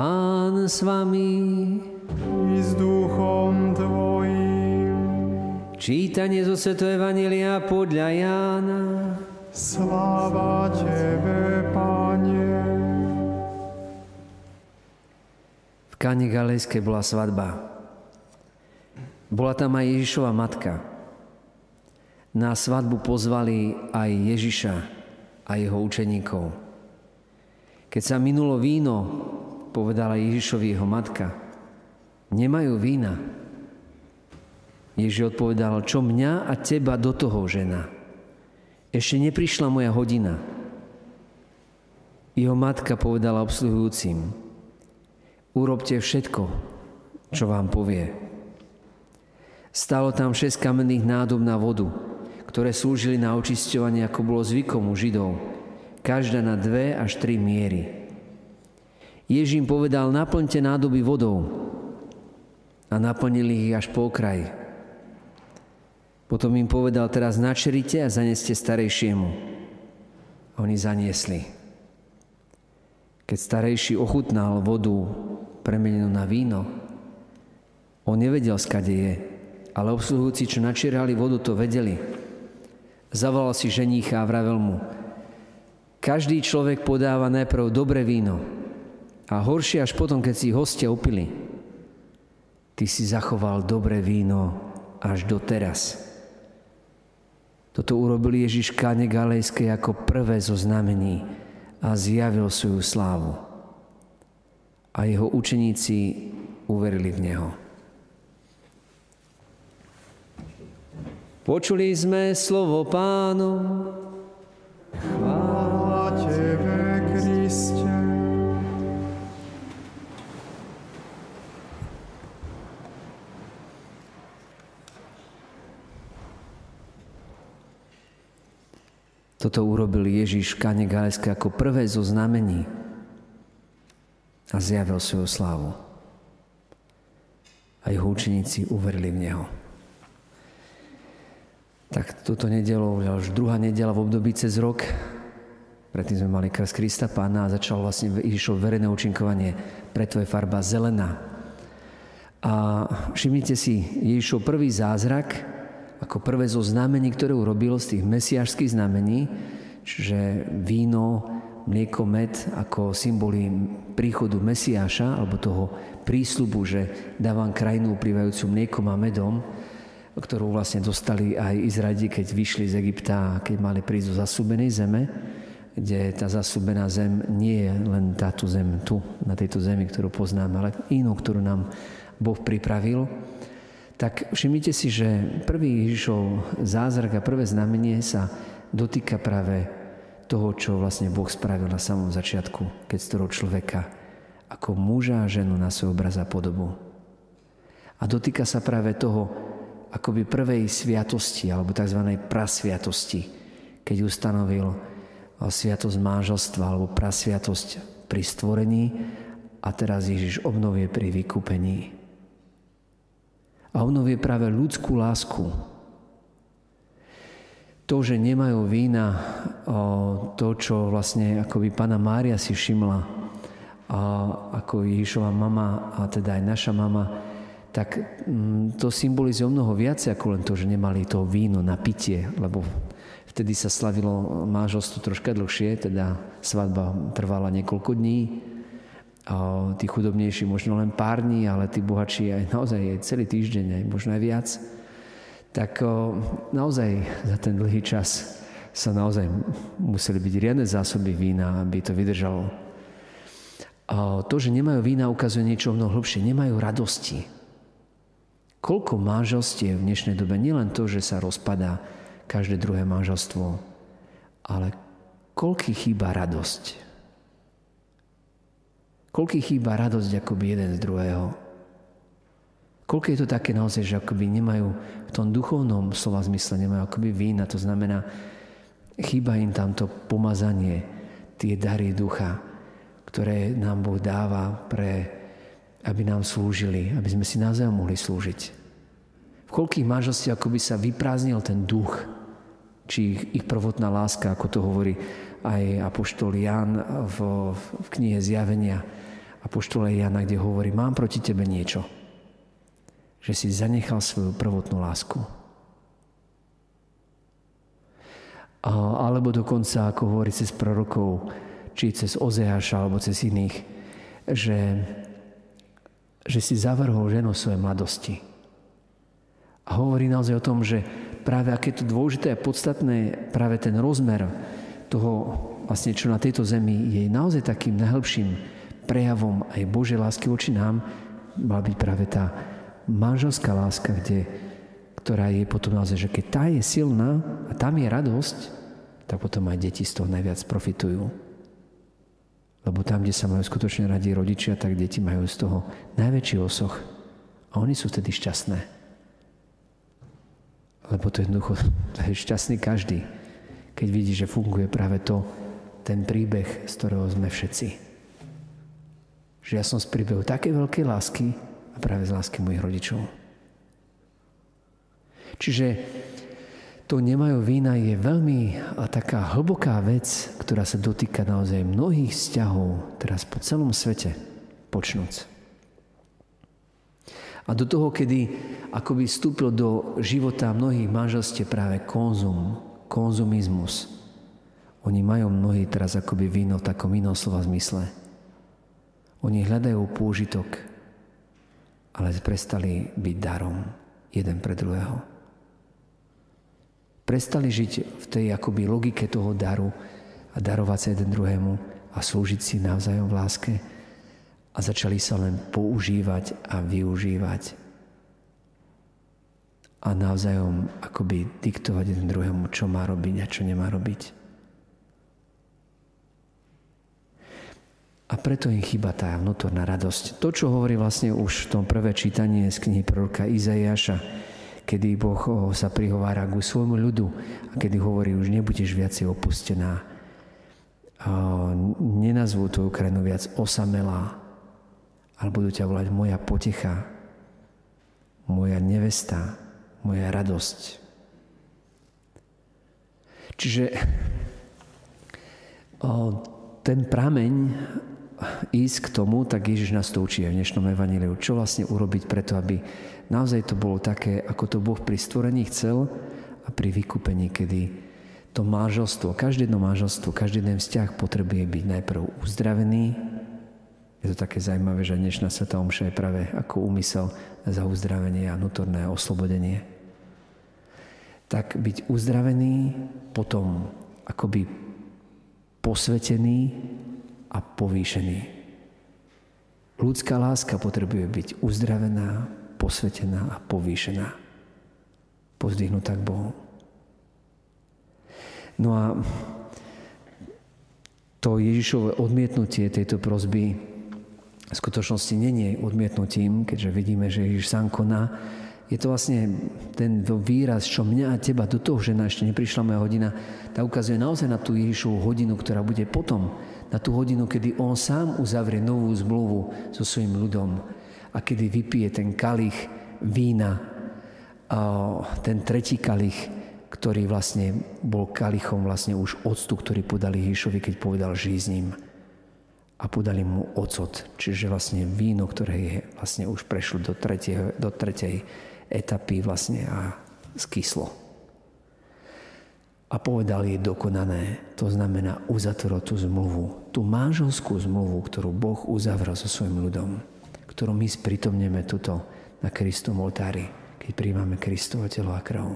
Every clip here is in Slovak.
Pán s vami. I s duchom Tvojim. Čítanie zo Sveto Evangelia podľa Jána. Sláva Tebe, Pane. V Káne Galejskej bola svadba. Bola tam aj Ježišova matka. Na svadbu pozvali aj Ježiša a jeho učeníkov. Keď sa minulo víno, povedala Ježišovi jeho matka, nemajú vína. Ježiš odpovedal, čo mňa a teba do toho, žena. Ešte neprišla moja hodina. Jeho matka povedala obsluhujúcim, urobte všetko, čo vám povie. Stalo tam šesť kamenných nádob na vodu, ktoré slúžili na očisťovanie, ako bolo zvykom u Židov, každá na dve až tri miery. Ježím povedal, naplňte nádoby vodou a naplnili ich až po okraj. Potom im povedal, teraz načerite a zaneste starejšiemu. A oni zaniesli. Keď starejší ochutnal vodu premenenú na víno, on nevedel, skade je, ale obsluhujúci, čo načierali vodu, to vedeli. Zavolal si ženícha a vravel mu, každý človek podáva najprv dobré víno a horšie až potom, keď si hostia upili. Ty si zachoval dobré víno až do teraz. Toto urobil Ježiš Káne Galejskej ako prvé zo znamení a zjavil svoju slávu. A jeho učeníci uverili v Neho. Počuli sme slovo pánu. Toto urobil Ježiš v Kane Galejské ako prvé zo znamení a zjavil svoju slávu. A jeho učeníci uverili v Neho. Tak túto nedelu, už druhá nedela v období cez rok, predtým sme mali krst Krista Pána a začalo vlastne Ježišov verejné účinkovanie, preto je farba zelená. A všimnite si, Ježišov prvý zázrak, ako prvé zo znamení, ktoré urobil z tých mesiašských znamení, čiže víno, mlieko, med ako symboly príchodu Mesiáša, alebo toho prísľubu, že dávam krajinu uplývajúcu mliekom a medom, ktorú vlastne dostali aj Izraeli, keď vyšli z Egypta, keď mali prísť do zasúbenej zeme, kde tá zasúbená zem nie je len táto zem tu, na tejto zemi, ktorú poznáme, ale inú, ktorú nám Boh pripravil. Tak všimnite si, že prvý Ježišov zázrak a prvé znamenie sa dotýka práve toho, čo vlastne Boh spravil na samom začiatku, keď stvoril človeka ako muža a ženu na svoj obraz a podobu. A dotýka sa práve toho, akoby prvej sviatosti alebo tzv. prasviatosti, keď ustanovil sviatosť manželstva alebo prasviatosť pri stvorení a teraz Ježiš obnovie pri vykúpení. A obnovie práve ľudskú lásku. To, že nemajú vína, to, čo vlastne akoby pána Mária si všimla, ako Ježišova mama a teda aj naša mama, tak mm, to symbolizuje mnoho viac ako len to, že nemali to víno na pitie, lebo vtedy sa slavilo máželstvo troška dlhšie, teda svadba trvala niekoľko dní. Tí chudobnejší možno len pár dní, ale tí bohatší aj naozaj aj celý týždeň, aj možno aj viac. Tak naozaj za ten dlhý čas sa naozaj museli byť riadne zásoby vína, aby to vydržalo. To, že nemajú vína, ukazuje niečo mnoho hlbšie. Nemajú radosti. Koľko manželstiev v dnešnej dobe, nielen to, že sa rozpadá každé druhé manželstvo, ale koľký chýba radosť. Koľký chýba radosť akoby jeden z druhého. Koľko je to také naozaj, že akoby nemajú v tom duchovnom slova zmysle, nemajú akoby vína, to znamená, chýba im tamto pomazanie, tie dary ducha, ktoré nám Boh dáva pre aby nám slúžili, aby sme si navzájom mohli slúžiť. V koľkých manželstvách akoby sa vyprázdnil ten duch, či ich, ich prvotná láska, ako to hovorí aj apoštol Jan v, v knihe Zjavenia, a poštole Jana, kde hovorí, mám proti tebe niečo. Že si zanechal svoju prvotnú lásku. Alebo dokonca, ako hovorí cez prorokov, či cez Ozeáša, alebo cez iných, že, že si zavrhol ženu svojej mladosti. A hovorí naozaj o tom, že práve aké je to dôležité a podstatné, práve ten rozmer toho, vlastne, čo na tejto zemi je naozaj takým najhlbším prejavom aj Božej lásky voči nám, mala byť práve tá manželská láska, kde ktorá je potom naozaj, že keď tá je silná a tam je radosť, tak potom aj deti z toho najviac profitujú. Lebo tam, kde sa majú skutočne radi rodičia, tak deti majú z toho najväčší osoch. A oni sú vtedy šťastné. Lebo to je jednoducho, to je šťastný každý, keď vidí, že funguje práve to, ten príbeh, z ktorého sme všetci. Že ja som z príbehu také veľkej lásky a práve z lásky mojich rodičov. Čiže to nemajú vína je veľmi taká hlboká vec, ktorá sa dotýka naozaj mnohých vzťahov teraz po celom svete počnúc. A do toho, kedy akoby vstúpil do života mnohých manželstiev práve konzum, konzumizmus. Oni majú mnohí teraz akoby víno v takom inom slova zmysle. Oni hľadajú pôžitok, ale prestali byť darom jeden pre druhého. Prestali žiť v tej akoby logike toho daru a darovať sa jeden druhému a slúžiť si navzájom v láske a začali sa len používať a využívať a navzájom akoby diktovať jeden druhému, čo má robiť a čo nemá robiť. A preto im chýba tá vnútorná radosť. To, čo hovorí vlastne už v tom prvé čítanie z knihy proroka Izajaša, kedy Boh sa prihovára ku svojmu ľudu a kedy hovorí, už nebudeš viacej opustená. Nenazvú tvoju krajinu viac osamelá, ale budú ťa volať moja potecha, moja nevesta, moja radosť. Čiže ten prameň ísť k tomu, tak Ježiš nás to učí v dnešnom evaníliu. Čo vlastne urobiť preto, aby naozaj to bolo také, ako to Boh pri stvorení chcel a pri vykúpení, kedy to manželstvo, každé jedno manželstvo, každý jeden vzťah potrebuje byť najprv uzdravený. Je to také zaujímavé, že dnešná Sveta Omša je práve ako úmysel za uzdravenie a vnútorné oslobodenie. Tak byť uzdravený, potom akoby posvetený a povýšený. Ľudská láska potrebuje byť uzdravená, posvetená a povýšená. Pozdvihnutá k Bohu. No a to Ježišové odmietnutie tejto prozby v skutočnosti není odmietnutím, keďže vidíme, že Ježiš sám koná. Je to vlastne ten výraz, čo mňa a teba do toho, že ešte neprišla moja hodina, tá ukazuje naozaj na tú Ježišovú hodinu, ktorá bude potom na tú hodinu, kedy on sám uzavrie novú zmluvu so svojím ľudom a kedy vypije ten kalich vína, ten tretí kalich, ktorý vlastne bol kalichom vlastne už octu, ktorý podali Ježišovi, keď povedal žij s ním. A podali mu ocot, čiže vlastne víno, ktoré je vlastne už prešlo do, tretie, do tretej etapy vlastne a skyslo a povedal je dokonané. To znamená uzatvoro tú zmluvu, tú manželskú zmluvu, ktorú Boh uzavrel so svojim ľudom, ktorú my spritomneme tuto na Kristom oltári, keď príjmame Kristovo telo a krv.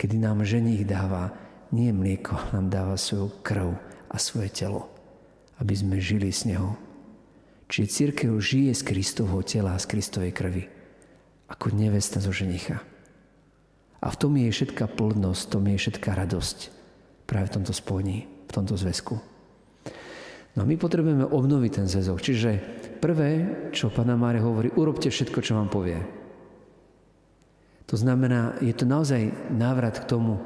Kedy nám ženích dáva nie mlieko, nám dáva svoju krv a svoje telo, aby sme žili z Neho. Čiže církev žije z Kristovho tela a z Kristovej krvi, ako nevesta zo ženicha. A v tom je všetká plodnosť, v tom je všetká radosť. Práve v tomto spojení, v tomto zväzku. No my potrebujeme obnoviť ten zväzok. Čiže prvé, čo Pana Mária hovorí, urobte všetko, čo vám povie. To znamená, je to naozaj návrat k tomu,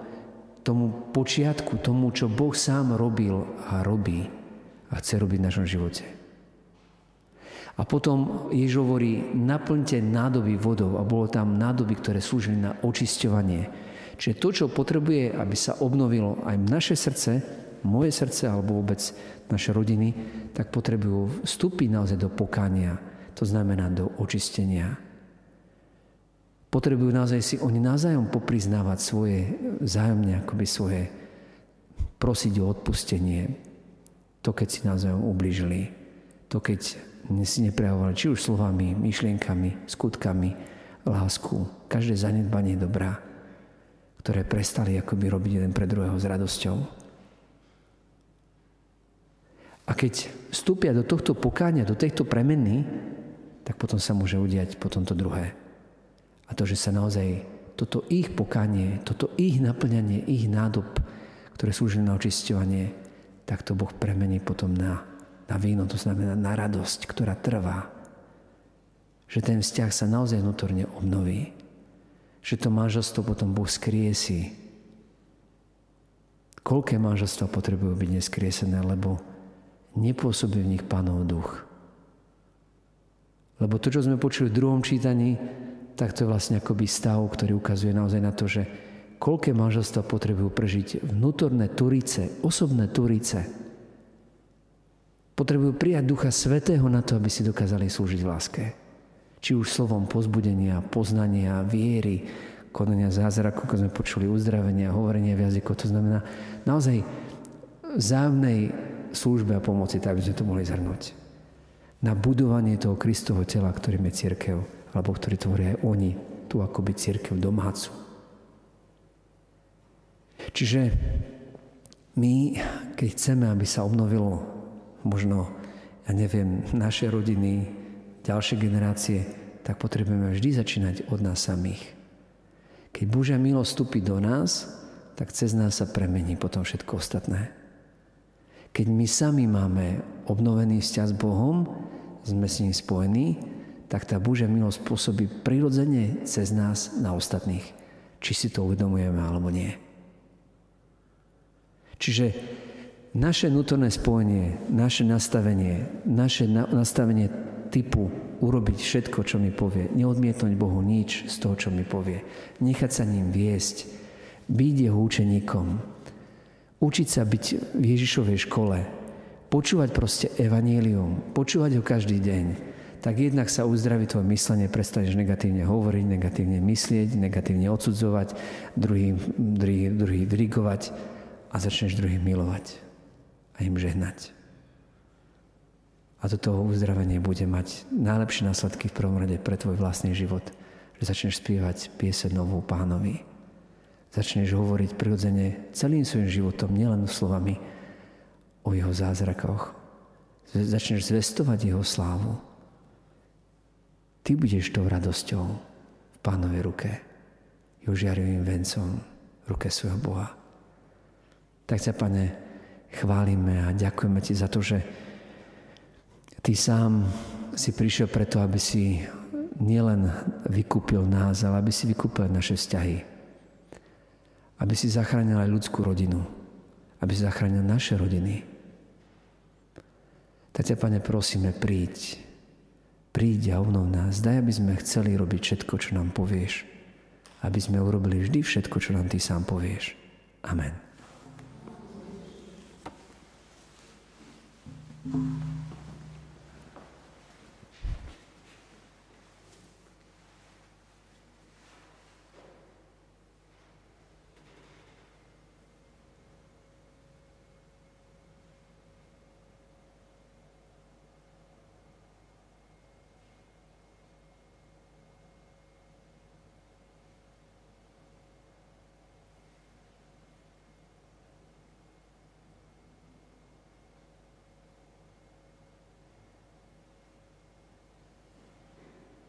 tomu počiatku, tomu, čo Boh sám robil a robí a chce robiť v našom živote. A potom Ježiš hovorí, naplňte nádoby vodou a bolo tam nádoby, ktoré slúžili na očisťovanie. Čiže to, čo potrebuje, aby sa obnovilo aj naše srdce, moje srdce alebo vôbec naše rodiny, tak potrebujú vstúpiť naozaj do pokania, to znamená do očistenia. Potrebujú naozaj si oni navzájom popriznávať svoje zájomne, akoby svoje prosiť o odpustenie. To, keď si navzájom ubližili. To, keď si neprejavovali či už slovami, myšlienkami, skutkami, lásku. Každé zanedbanie dobrá, ktoré prestali akoby robiť jeden pre druhého s radosťou. A keď vstúpia do tohto pokáňa, do tejto premeny, tak potom sa môže udiať potom to druhé. A to, že sa naozaj toto ich pokánie, toto ich naplňanie, ich nádob, ktoré slúžili na očisťovanie, tak to Boh premení potom na, na víno, to znamená na radosť, ktorá trvá. Že ten vzťah sa naozaj vnútorne obnoví. Že to manželstvo potom Boh skrie si. Koľké manželstva potrebujú byť neskriesené, lebo nepôsobí v nich pánov duch. Lebo to, čo sme počuli v druhom čítaní, tak to je vlastne akoby stav, ktorý ukazuje naozaj na to, že koľké manželstva potrebujú prežiť vnútorné turice, osobné turice. Potrebujú prijať Ducha Svetého na to, aby si dokázali slúžiť v láske. Či už slovom pozbudenia, poznania, viery, konania zázraku, ako sme počuli, uzdravenia, hovorenia v jazyku. To znamená naozaj vzájomnej službe a pomoci, tak by sme to mohli zhrnúť. Na budovanie toho Kristovho tela, ktorým je církev, alebo ktorý tvoria aj oni, tu akoby církev domácu. Čiže my, keď chceme, aby sa obnovilo možno, ja neviem, naše rodiny, ďalšie generácie, tak potrebujeme vždy začínať od nás samých. Keď Božia milosť vstúpi do nás, tak cez nás sa premení potom všetko ostatné. Keď my sami máme obnovený vzťah s Bohom, sme s ním spojení, tak tá Božia milosť pôsobí prirodzene cez nás na ostatných. Či si to uvedomujeme alebo nie. Čiže naše vnútorné spojenie, naše nastavenie, naše nastavenie typu urobiť všetko, čo mi povie, neodmietnúť Bohu nič z toho, čo mi povie, nechať sa ním viesť, byť jeho učeníkom, učiť sa byť v Ježišovej škole, počúvať proste evanílium, počúvať ho každý deň, tak jednak sa uzdraví tvoje myslenie, prestaneš negatívne hovoriť, negatívne myslieť, negatívne odsudzovať, druhý, druhý, druhý dirigovať a začneš druhých milovať a im žehnať. A toto uzdravenie bude mať najlepšie následky v prvom rade pre tvoj vlastný život, že začneš spievať piese novú pánovi, Začneš hovoriť prirodzene celým svojim životom, nielen slovami o jeho zázrakoch. Začneš zvestovať jeho slávu. Ty budeš tou radosťou v pánovej ruke, jeho žiarivým vencom v ruke svojho Boha. Tak ťa, Pane, chválime a ďakujeme Ti za to, že Ty sám si prišiel preto, aby si nielen vykúpil nás, ale aby si vykúpil naše vzťahy aby si zachránil aj ľudskú rodinu, aby si zachránil naše rodiny. Tak ťa, Pane, prosíme, príď. Príď a obnov nás. Daj, aby sme chceli robiť všetko, čo nám povieš. Aby sme urobili vždy všetko, čo nám Ty sám povieš. Amen. Thank you.